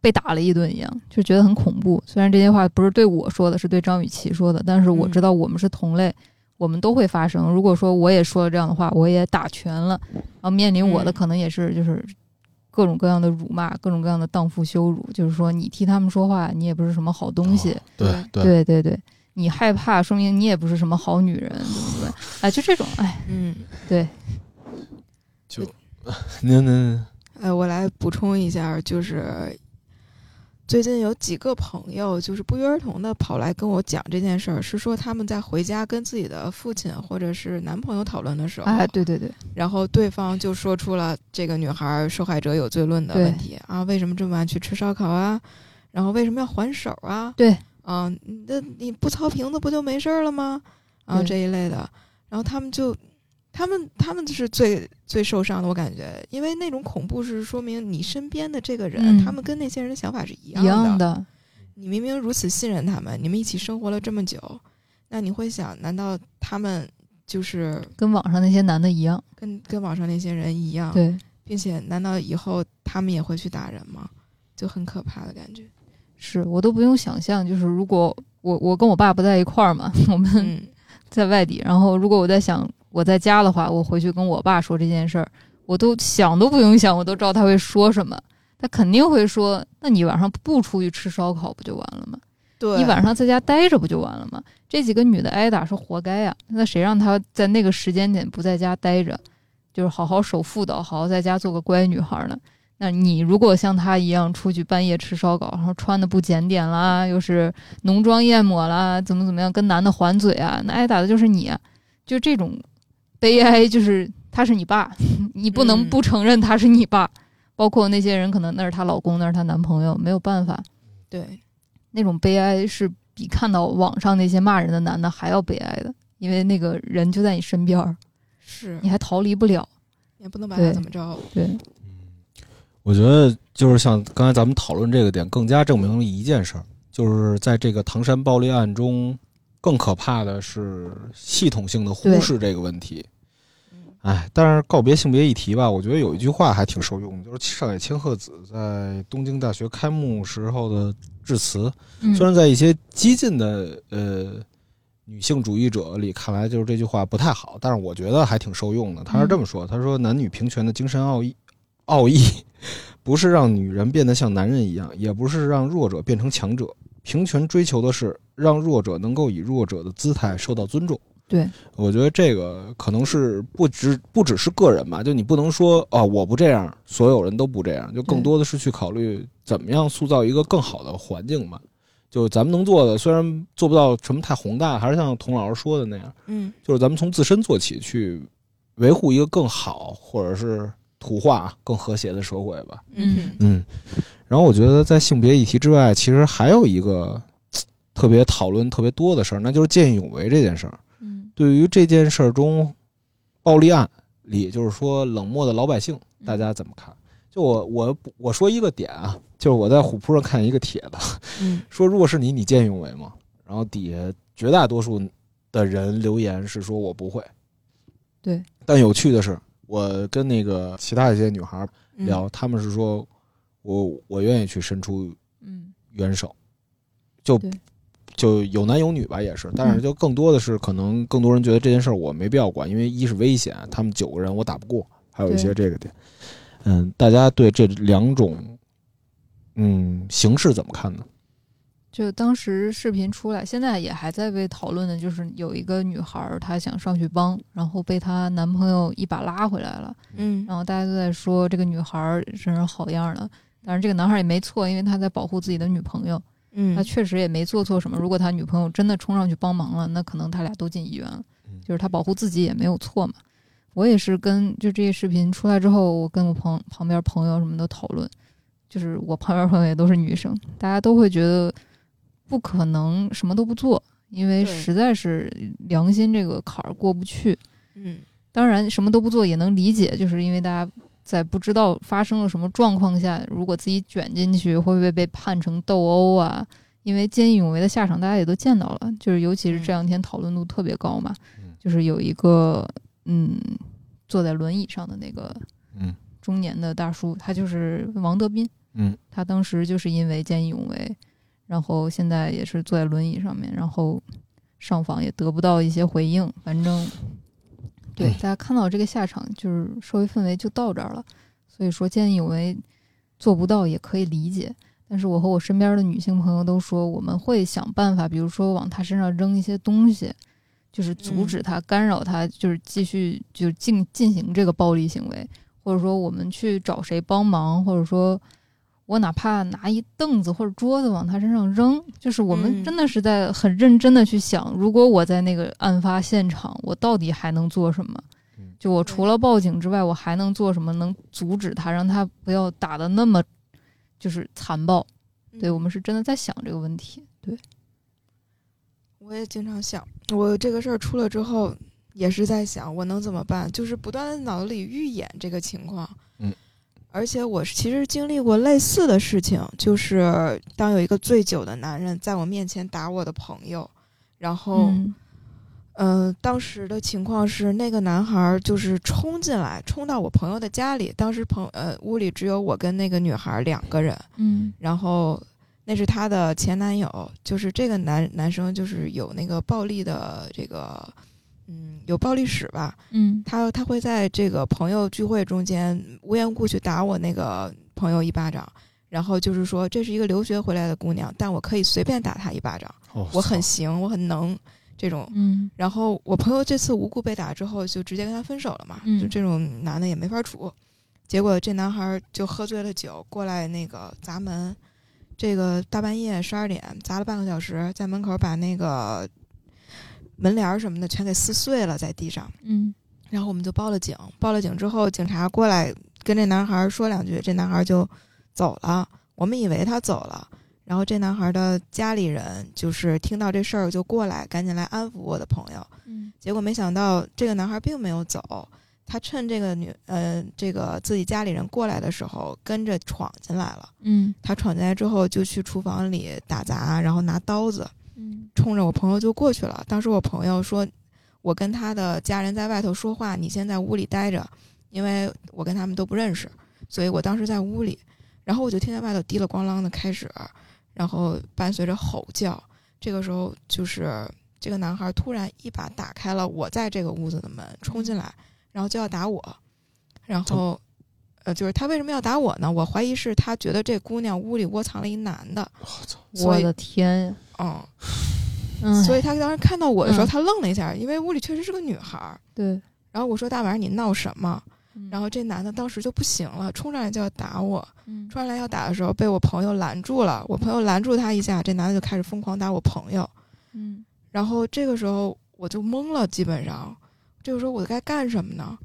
被打了一顿一样，就觉得很恐怖。虽然这些话不是对我说的，是对张雨绮说的，但是我知道我们是同类，我们都会发生。如果说我也说了这样的话，我也打拳了，然后面临我的嗯可能也是就是各种各样的辱骂，各种各样的荡妇羞辱，就是说你替他们说话，你也不是什么好东西。哦对对，对对对，你害怕，说明你也不是什么好女人，对不对？哎，就这种，哎，嗯，对，就 您您哎，我来补充一下，就是最近有几个朋友就是不约而同的跑来跟我讲这件事儿，是说他们在回家跟自己的父亲或者是男朋友讨论的时候，哎，对对对，然后对方就说出了这个女孩受害者有罪论的问题啊，为什么这么晚去吃烧烤啊？然后为什么要还手啊？对，啊，你的你不操瓶子不就没事儿了吗？啊，这一类的，然后他们就他们他们就是最最受伤的，我感觉，因为那种恐怖是说明你身边的这个人，嗯他们跟那些人的想法是一一样的。样的，你明明如此信任他们，你们一起生活了这么久，那你会想，难道他们就是跟网上那些男的一样。跟跟网上那些人一样？，对，并且难道以后他们也会去打人吗？就很可怕的感觉。是我都不用想象，就是如果我我跟我爸不在一块儿嘛，我们嗯在外地，然后如果我在想我在家的话，我回去跟我爸说这件事儿，我都想都不用想，我都知道他会说什么。他肯定会说：“那你晚上不出去吃烧烤不就完了吗？对，你晚上在家待着不就完了吗？”这几个女的挨打是活该呀、那谁让她在那个时间点不在家待着，就是好好守妇道，好好在家做个乖女孩呢？那你如果像她一样出去半夜吃烧烤，然后穿的不检点啦，又是浓妆艳抹啦，怎么怎么样，跟男的还嘴啊，那挨打的就是你啊！就这种悲哀，就是他是你爸，你不能嗯不承认他是你爸。包括那些人，可能那是她老公，那是她男朋友，没有办法，对，那种悲哀是比看到网上那些骂人的男的还要悲哀的，因为那个人就在你身边儿，是你还逃离不了。也不能把他怎么着。对，我觉得就是像刚才咱们讨论这个点，更加证明了一件事儿，就是在这个唐山暴力案中，更可怕的是系统性的忽视这个问题。哎，但是告别性别议题吧，我觉得有一句话还挺受用的，就是上野千鹤子在东京大学开幕时候的致辞。嗯虽然在一些激进的呃女性主义者里看来，就是这句话不太好，但是我觉得还挺受用的。他是这么说：“他说男女平权的精神奥义，奥义 不是让女人变得像男人一样，也不是让弱者变成强者。平权追求的是让弱者能够以弱者的姿态受到尊重。”对，我觉得这个可能是不只不只是个人吧，就你不能说啊、我不这样，所有人都不这样，就更多的是去考虑怎么样塑造一个更好的环境吧。就咱们能做的，虽然做不到什么太宏大，还是像童老师说的那样，嗯就是咱们从自身做起，去维护一个更好，或者是土化更和谐的社会吧。嗯嗯，然后我觉得在性别议题之外，其实还有一个 特别讨论特别多的事儿，那就是见义勇为这件事儿。嗯对于这件事儿中暴力案里，就是说冷漠的老百姓，大家怎么看？就我我我说一个点啊，就是我在虎扑上看一个帖子，嗯 说如果是你，你见义勇为吗？然后底下绝大多数的人留言是说我不会。对，但有趣的是，我跟那个其他一些女孩嗯聊，她们是说我我愿意去伸出嗯援手，就就有男有女吧，也是，但是就更多的是可能更多人觉得这件事儿我没必要管，因为一是危险，他们九个人我打不过，还有一些这个点。嗯，大家对这两种嗯形式怎么看呢？就当时视频出来，现在也还在被讨论的，就是有一个女孩，她想上去帮，然后被她男朋友一把拉回来了。嗯然后大家都在说这个女孩儿真是好样的，但是这个男孩儿也没错，因为他在保护自己的女朋友，嗯他确实也没做错什么。如果他女朋友真的冲上去帮忙了，那可能他俩都进医院了嗯。就是他保护自己也没有错嘛。我也是跟就这些视频出来之后，我跟我朋旁边朋友什么的讨论，就是我旁边朋友也都是女生，大家都会觉得不可能什么都不做，因为实在是良心这个坎儿过不去。嗯当然，什么都不做也能理解，就是因为大家在不知道发生了什么状况下，如果自己卷进去，会不会被判成斗殴啊？因为见义勇为的下场，大家也都见到了，就是尤其是这两天讨论度特别高嘛，嗯。就是有一个嗯坐在轮椅上的那个嗯。中年的大叔，他就是王德斌，嗯。他当时就是因为见义勇为，然后现在也是坐在轮椅上面，然后上访也得不到一些回应，反正对嗯大家看到这个下场，就是社会氛围就到这儿了。所以说见义勇为做不到也可以理解，但是我和我身边的女性朋友都说，我们会想办法，比如说往他身上扔一些东西。就是阻止他、干扰他，就是继续就进进行这个暴力行为，或者说我们去找谁帮忙，或者说我哪怕拿一凳子或者桌子往他身上扔，就是我们嗯真的是在很认真的去想，如果我在那个案发现场，我到底还能做什么嗯？就我除了报警之外，我还能做什么能阻止他，让他不要打的那么就是残暴？对我们是真的在想这个问题。对，我也经常想，我这个事儿出了之后，也是在想我能怎么办，就是不断的脑子里预演这个情况。嗯，而且我其实经历过类似的事情，就是当有一个醉酒的男人在我面前打我的朋友，然后。嗯嗯、当时的情况是，那个男孩儿就是冲进来，冲到我朋友的家里。当时朋呃屋里只有我跟那个女孩儿两个人，嗯然后那是她的前男友，就是这个男男生就是有那个暴力的这个嗯有暴力史吧。嗯他他会在这个朋友聚会中间无缘无故去打我那个朋友一巴掌，然后就是说这是一个留学回来的姑娘，但我可以随便打她一巴掌，哦我很行，我很能这种。嗯然后我朋友这次无故被打之后，就直接跟他分手了嘛。嗯就这种男的也没法处。结果这男孩就喝醉了酒过来那个砸门，这个大半夜十二点砸了半个小时，在门口把那个门帘儿什么的全给撕碎了在地上。嗯然后我们就报了警，报了警之后，警察过来跟这男孩说两句，这男孩就走了。我们以为他走了，然后这男孩的家里人就是听到这事儿就过来，赶紧来安抚我的朋友。嗯结果没想到这个男孩并没有走，他趁这个女呃这个自己家里人过来的时候，跟着闯进来了。嗯他闯进来之后，就去厨房里打杂，然后拿刀子嗯冲着我朋友就过去了。当时我朋友说，我跟他的家人在外头说话，你先在屋里待着，因为我跟他们都不认识，所以我当时在屋里，然后我就听见外头滴了咣啷的开始，然后伴随着吼叫。这个时候就是这个男孩突然一把打开了我在这个屋子的门，冲进来，然后就要打我，然后。呃，就是他为什么要打我呢？我怀疑是他觉得这姑娘屋里窝藏了一男的，我操我的天呀！嗯，嗯，所以他当时看到我的时候，嗯他愣了一下，因为屋里确实是个女孩儿。对，然后我说：“大晚上你闹什么？”嗯然后这男的当时就不行了，冲上来就要打我。嗯冲上来要打的时候，被我朋友拦住了。我朋友拦住他一下，这男的就开始疯狂打我朋友。嗯然后这个时候我就懵了，基本上这个时候我该干什么呢？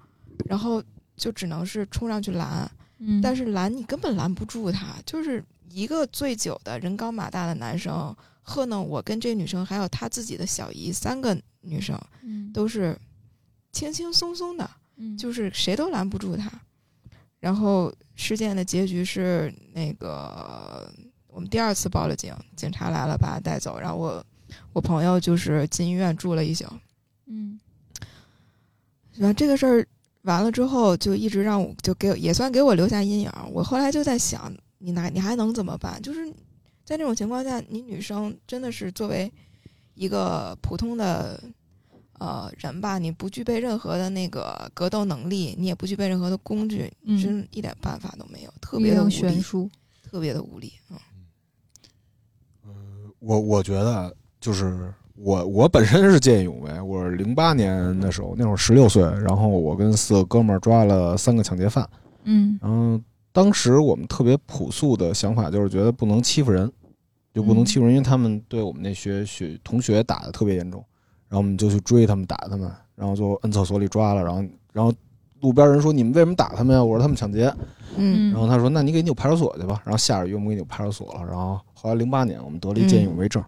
然后就只能是冲上去拦，嗯，但是拦你根本拦不住他，就是一个醉酒的人高马大的男生喝呢，我跟这女生还有他自己的小姨三个女生嗯都是轻轻松松的，嗯就是谁都拦不住他。然后事件的结局是那个我们第二次报了警，警察来了把他带走，然后我我朋友就是进医院住了一宿。嗯然后这个事儿完了之后，就一直让我就给也算给我留下阴影。我后来就在想，你拿你还能怎么办？就是在这种情况下，你女生真的是作为一个普通的呃人吧，你不具备任何的那个格斗能力，你也不具备任何的工具，嗯真一点办法都没有，特别的悬殊。特别的无力。嗯我我觉得就是我我本身是见义勇为，我是零八年的时候，那会儿十六岁，然后我跟四个哥们儿抓了三个抢劫犯，嗯然后当时我们特别朴素的想法就是觉得不能欺负人，就不能欺负人，因为他们对我们那学学同学打的特别严重，然后我们就去追他们打他们，然后就摁厕所里抓了，然后然后路边人说你们为什么打他们呀？我说他们抢劫，嗯然后他说那你给扭派出所去吧，然后下着雨我们给扭派出所了，然后后来零八年我们得了一见义勇为证，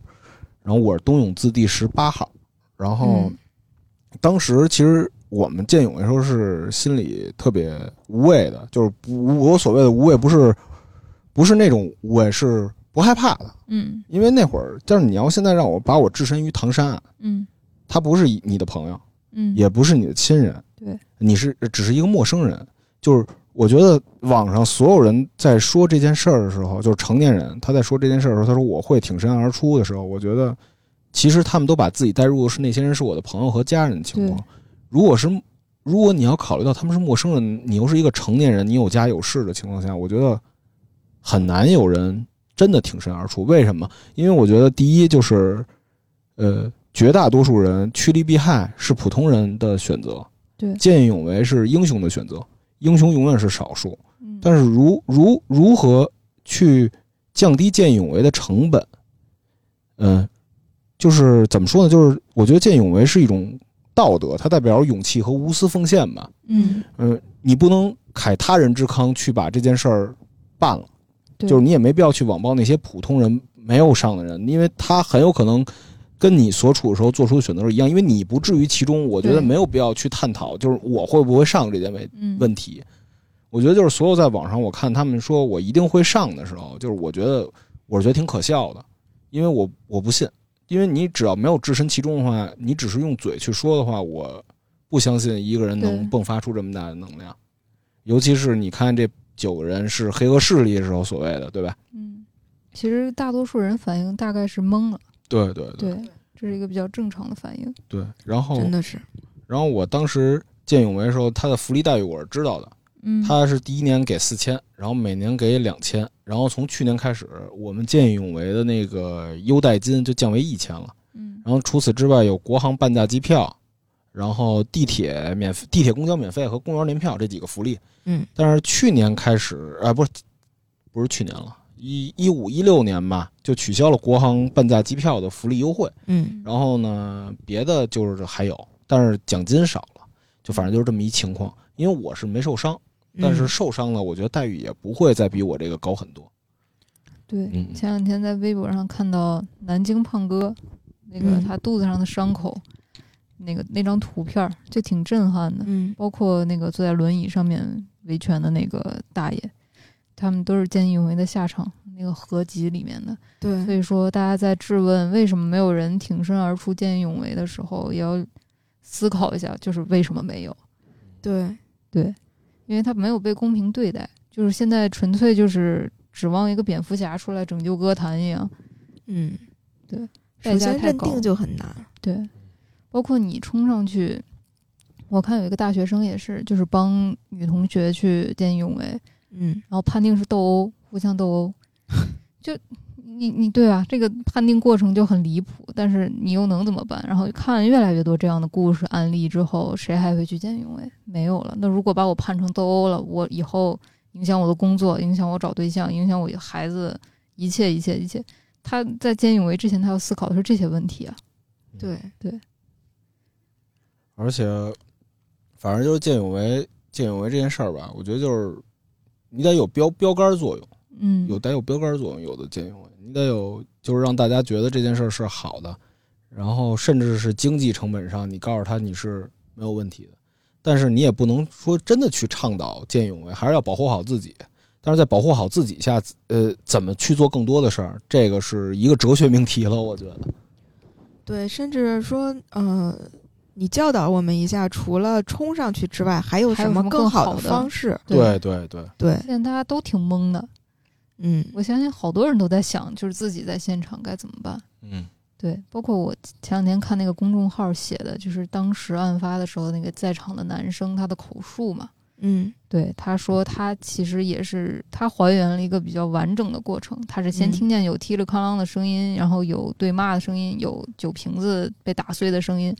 然后我是东永字第十八号，然后嗯。当时其实我们见勇的时候是心里特别无畏的，就是不我所谓的无畏不是不是那种无畏，是不害怕的，嗯。因为那会儿但是你要现在让我把我置身于唐山啊，嗯。他不是你的朋友，嗯，也不是你的亲人，对，你是只是一个陌生人。就是我觉得网上所有人在说这件事儿的时候，就是成年人他在说这件事儿的时候，他说我会挺身而出的时候，我觉得其实他们都把自己带入的是那些人是我的朋友和家人的情况。如果是如果你要考虑到他们是陌生人，你又是一个成年人，你有家有室的情况下，我觉得很难有人真的挺身而出。为什么？因为我觉得第一就是，呃，绝大多数人趋利避害是普通人的选择，对见义勇为是英雄的选择，英雄永远是少数。嗯但是如如如何去降低见义勇为的成本？嗯、就是怎么说呢？就是我觉得见义勇为是一种道德，它代表勇气和无私奉献吧。嗯嗯、你不能慨他人之康去把这件事儿办了，就是你也没必要去网暴那些普通人没有上的人，因为他很有可能跟你所处的时候做出的选择是一样，因为你不至于其中，我觉得没有必要去探讨，就是我会不会上这件问嗯，问题。我觉得就是所有在网上我看他们说我一定会上的时候，就是我觉得我是觉得挺可笑的，因为我我不信，因为你只要没有置身其中的话，你只是用嘴去说的话，我不相信一个人能迸发出这么大的能量，尤其是你看这九个人是黑恶势力的时候所谓的，对吧？嗯，其实大多数人反应大概是懵了，对对。对，这是一个比较正常的反应。对。然后真的是，然后我当时见义勇为的时候，他的福利待遇我是知道的，嗯，他是第一年给四千，然后每年给两千，然后从去年开始，我们见义勇为的那个优待金就降为一千了。嗯然后除此之外，有国航半价机票，然后地铁免费、地铁公交免费和公园联票这几个福利。嗯但是去年开始，啊，不是，不是去年了，一一五一六年吧，就取消了国航半价机票的福利优惠。嗯然后呢，别的就是还有，但是奖金少了，就反正就是这么一情况。因为我是没受伤，但是嗯受伤了，我觉得待遇也不会再比我这个高很多。对，嗯前两天在微博上看到南京胖哥那个嗯他肚子上的伤口，那个那张图片就挺震撼的，嗯包括那个坐在轮椅上面维权的那个大爷，他们都是见义勇为的下场，那个合集里面的。对。所以说，大家在质问为什么没有人挺身而出见义勇为的时候，也要思考一下，就是为什么没有？对。对，因为他没有被公平对待，就是现在纯粹就是指望一个蝙蝠侠出来拯救歌坛一样。嗯。对，首代价太高。先认定就很难，对，包括你冲上去，我看有一个大学生也是，就是帮女同学去见义勇为，嗯然后判定是斗殴，互相斗殴，就你你对啊，这个判定过程就很离谱，但是你又能怎么办？然后看越来越多这样的故事案例之后，谁还会去见义勇为？没有了。那如果把我判成斗殴了，我以后影响我的工作，影响我找对象，影响我孩子，一切一切一切。他在见义勇为之前，他要思考的是这些问题啊。对而且，反正就是见义勇为，见义勇为这件事儿吧，我觉得就是你得有标标杆作用，嗯，有得有标杆作用，有的见义勇为，你得有就是让大家觉得这件事是好的，然后甚至是经济成本上，你告诉他你是没有问题的，但是你也不能说真的去倡导见义勇为，还是要保护好自己。但是在保护好自己下，呃，怎么去做更多的事儿，这个是一个哲学命题了，我觉得。对，甚至说，呃，你教导我们一下，除了冲上去之外，还有什么更好的方式？对对对，对，现在大家都挺懵的，嗯我相信好多人都在想，就是自己在现场该怎么办。嗯对，包括我前两天看那个公众号写的，就是当时案发的时候那个在场的男生他的口述嘛。嗯对，他说他其实也是他还原了一个比较完整的过程。他是先嗯听见有踢了哐啷的声音，然后有对骂的声音，有酒瓶子被打碎的声音，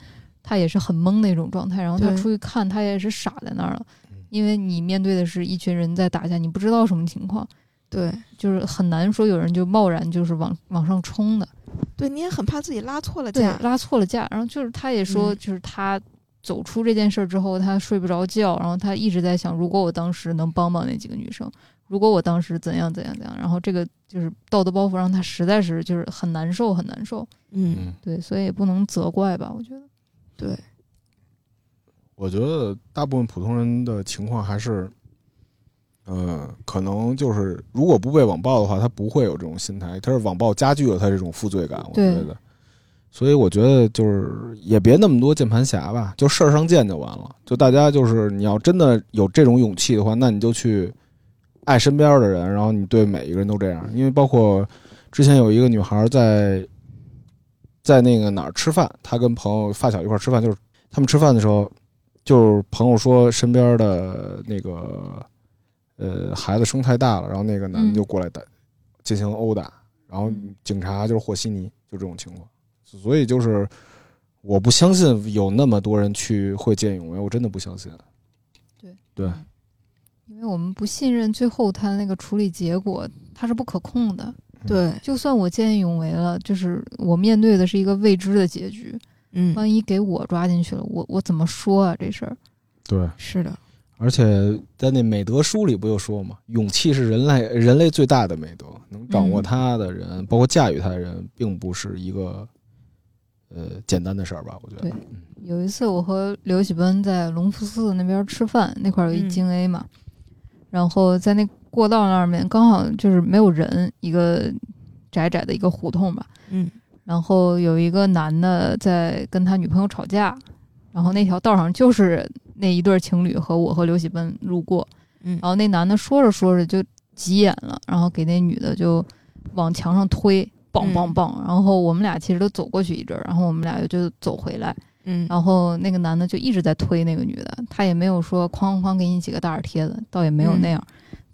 他也是很懵的一种状态。然后他出去看，他也是傻在那儿了嗯，因为你面对的是一群人在打架，你不知道什么情况，对就是很难说有人就贸然就是往往上冲的。对，你也很怕自己拉错了对架，，拉错了架。然后就是他也说，嗯就是他走出这件事儿之后，他睡不着觉，然后他一直在想，如果我当时能帮帮那几个女生，如果我当时怎样怎样怎样，然后这个就是道德包袱让他实在是就是很难受，很难受。嗯，嗯，对，所以也不能责怪吧，我觉得。对，我觉得大部分普通人的情况还是，呃，可能就是如果不被网暴的话，他不会有这种心态，他是网暴加剧了他这种负罪感，我觉得。所以我觉得就是也别那么多键盘侠吧，就事儿上见就完了。就大家就是你要真的有这种勇气的话，那你就去爱身边的人，然后你对每一个人都这样。因为包括之前有一个女孩在在那个哪儿吃饭，他跟朋友发小一块儿吃饭，就是他们吃饭的时候，就是朋友说身边的那个呃孩子生太大了，然后那个男的嗯就过来打进行殴打，然后嗯警察就是和稀泥，就这种情况。所以就是我不相信有那么多人去会见义勇为，我真的不相信。对对，因为我们不信任最后他那个处理结果，它是不可控的。对，就算我见义勇为了，就是我面对的是一个未知的结局，嗯，万一给我抓进去了，我我怎么说啊？这事儿。对，是的，而且在那美德书里不就说嘛，勇气是人类人类最大的美德，能掌握嗯。它的人，包括驾驭它的人，并不是一个呃简单的事儿吧，我觉得。对。有一次我和刘喜奔在隆福寺那边吃饭，那块儿有一嗯。京 A 嘛，然后在那过道那儿面刚好就是没有人，一个窄窄的一个胡同吧。嗯。然后有一个男的在跟他女朋友吵架，然后那条道上就是那一对情侣和我和刘喜奔路过，嗯。然后那男的说着说着就急眼了，然后给那女的就往墙上推，梆梆嗯梆，然后我们俩其实都走过去一阵儿，然后我们俩就走回来，嗯。然后那个男的就一直在推那个女的，他也没有说哐哐给你几个大耳贴子，倒也没有那样。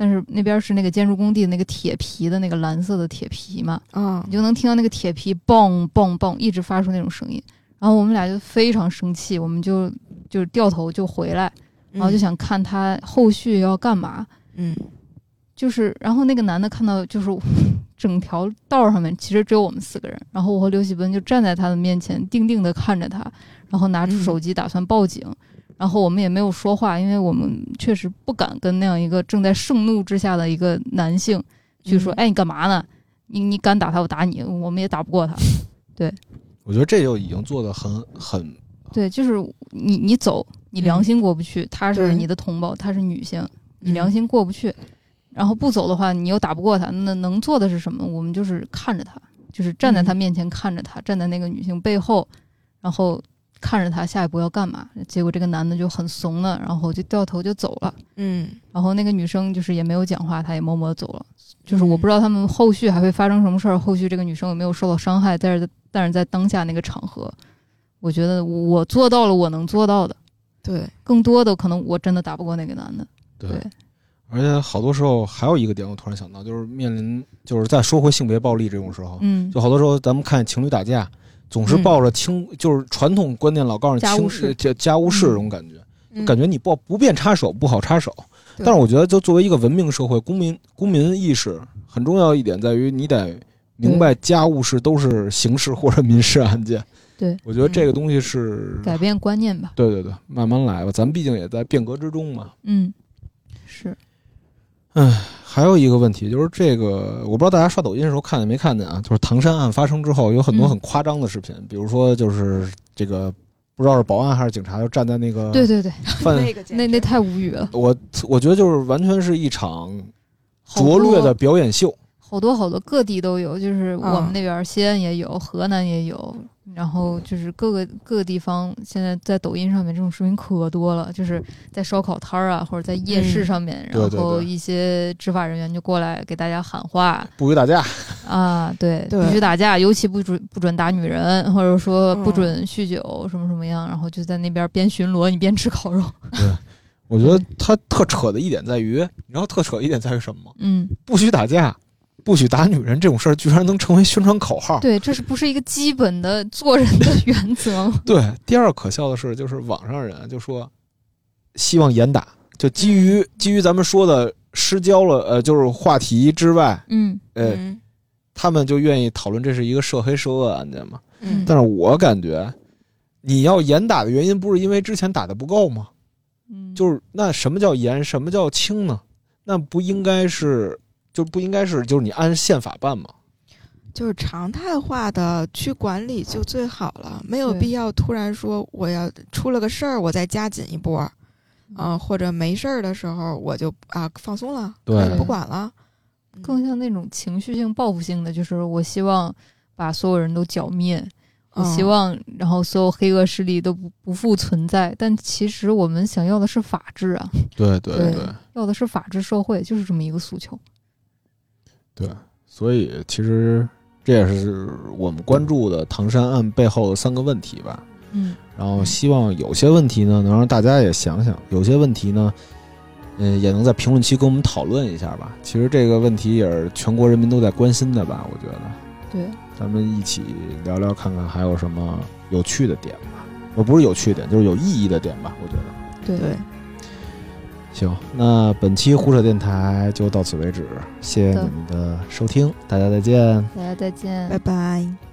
但是那边是那个建筑工地的那个铁皮的那个蓝色的铁皮嘛，嗯你就能听到那个铁皮嘣嘣嘣一直发出那种声音。然后我们俩就非常生气，我们就就掉头就回来，然后就想看他后续要干嘛。嗯就是，然后那个男的看到，就是整条道上面其实只有我们四个人，然后我和刘喜奔就站在他的面前，定定的看着他，然后拿出嗯手机打算报警，然后我们也没有说话，因为我们确实不敢跟那样一个正在盛怒之下的一个男性去说，嗯哎，你干嘛呢？你你敢打他，我打你，我们也打不过他。对我觉得这就已经做的很很对，就是你你走，你良心过不去，他是你的同胞，她是女性，你嗯良心过不去，然后不走的话，你又打不过他，那能做的是什么？我们就是看着他，就是站在他面前看着他，站在那个女性背后，然后看着他下一步要干嘛。结果这个男的就很怂了，然后就掉头就走了。嗯然后那个女生就是也没有讲话，她也默默走了。就是嗯我不知道他们后续还会发生什么事儿，后续这个女生有没有受到伤害，但是但是在当下那个场合，我觉得我做到了我能做到的，对更多的可能我真的打不过那个男的。对对而且好多时候还有一个点，我突然想到，就是面临就是再说回性别暴力这种时候，嗯，就好多时候咱们看情侣打架，总是嗯抱着轻，就是传统观念老告诉你轻家务事家家务事嗯这种感觉，嗯感觉你不不便插手不好插手。但是我觉得，就作为一个文明社会，公民公民意识很重要一点在于，你得明白家务事都是刑事或者民事案件。对，我觉得这个东西是，改变观念吧。对对对，慢慢来吧。咱们毕竟也在变革之中嘛。嗯，是，还有一个问题就是这个，我不知道大家刷抖音的时候看见没看见啊？就是唐山案发生之后，有很多嗯很夸张的视频，比如说就是这个不知道是保安还是警察，就站在那个对对对，犯，那个那那太无语了，我我觉得就是完全是一场拙劣的表演秀。好多好多各地都有，就是我们嗯那边西安也有，河南也有，然后就是各个各个地方现在在抖音上面这种视频可多了，就是在烧烤摊儿啊，或者在夜市嗯上面，然后一些执法人员就过来给大家喊话不许打架，啊，对，对必须打架，尤其不准不准打女人，或者说不嗯准酗酒，什么什么样，然后就在那边边巡逻，你边吃烤肉，对我觉得他特扯的一点在于，你知道特扯的一点在于什么吗？嗯，不许打架，不许打女人这种事儿，居然能成为宣传口号。对，这是不是一个基本的做人的原则？对，第二可笑的是，就是网上人就说希望严打，就基于基于咱们说的失焦了，呃，就是话题之外，嗯呃，嗯他们就愿意讨论这是一个涉黑涉恶案件嘛。嗯但是我感觉，你要严打的原因不是因为之前打的不够吗？嗯，就是那什么叫严，什么叫轻呢？那不应该是就不应该是就是你按宪法办嘛？就是常态化的去管理就最好了，没有必要突然说我要出了个事儿，我再加紧一波，啊、或者没事儿的时候我就啊放松了，对不管了，更像那种情绪性、报复性的，就是我希望把所有人都剿灭，我嗯希望然后所有黑恶势力都不不复存在。但其实我们想要的是法治啊，对对对要的是法治社会，就是这么一个诉求。对，所以其实这也是我们关注的唐山案背后的三个问题吧。嗯然后希望有些问题呢，能让大家也想想；有些问题呢，嗯，也能在评论区跟我们讨论一下吧。其实这个问题也是全国人民都在关心的吧？我觉得，对，咱们一起聊聊，看看还有什么有趣的点吧。呃，不是有趣点，就是有意义的点吧。我觉得。对对，行，那本期胡扯电台就到此为止，谢谢你们的收听，大家再见。大家再见，拜拜。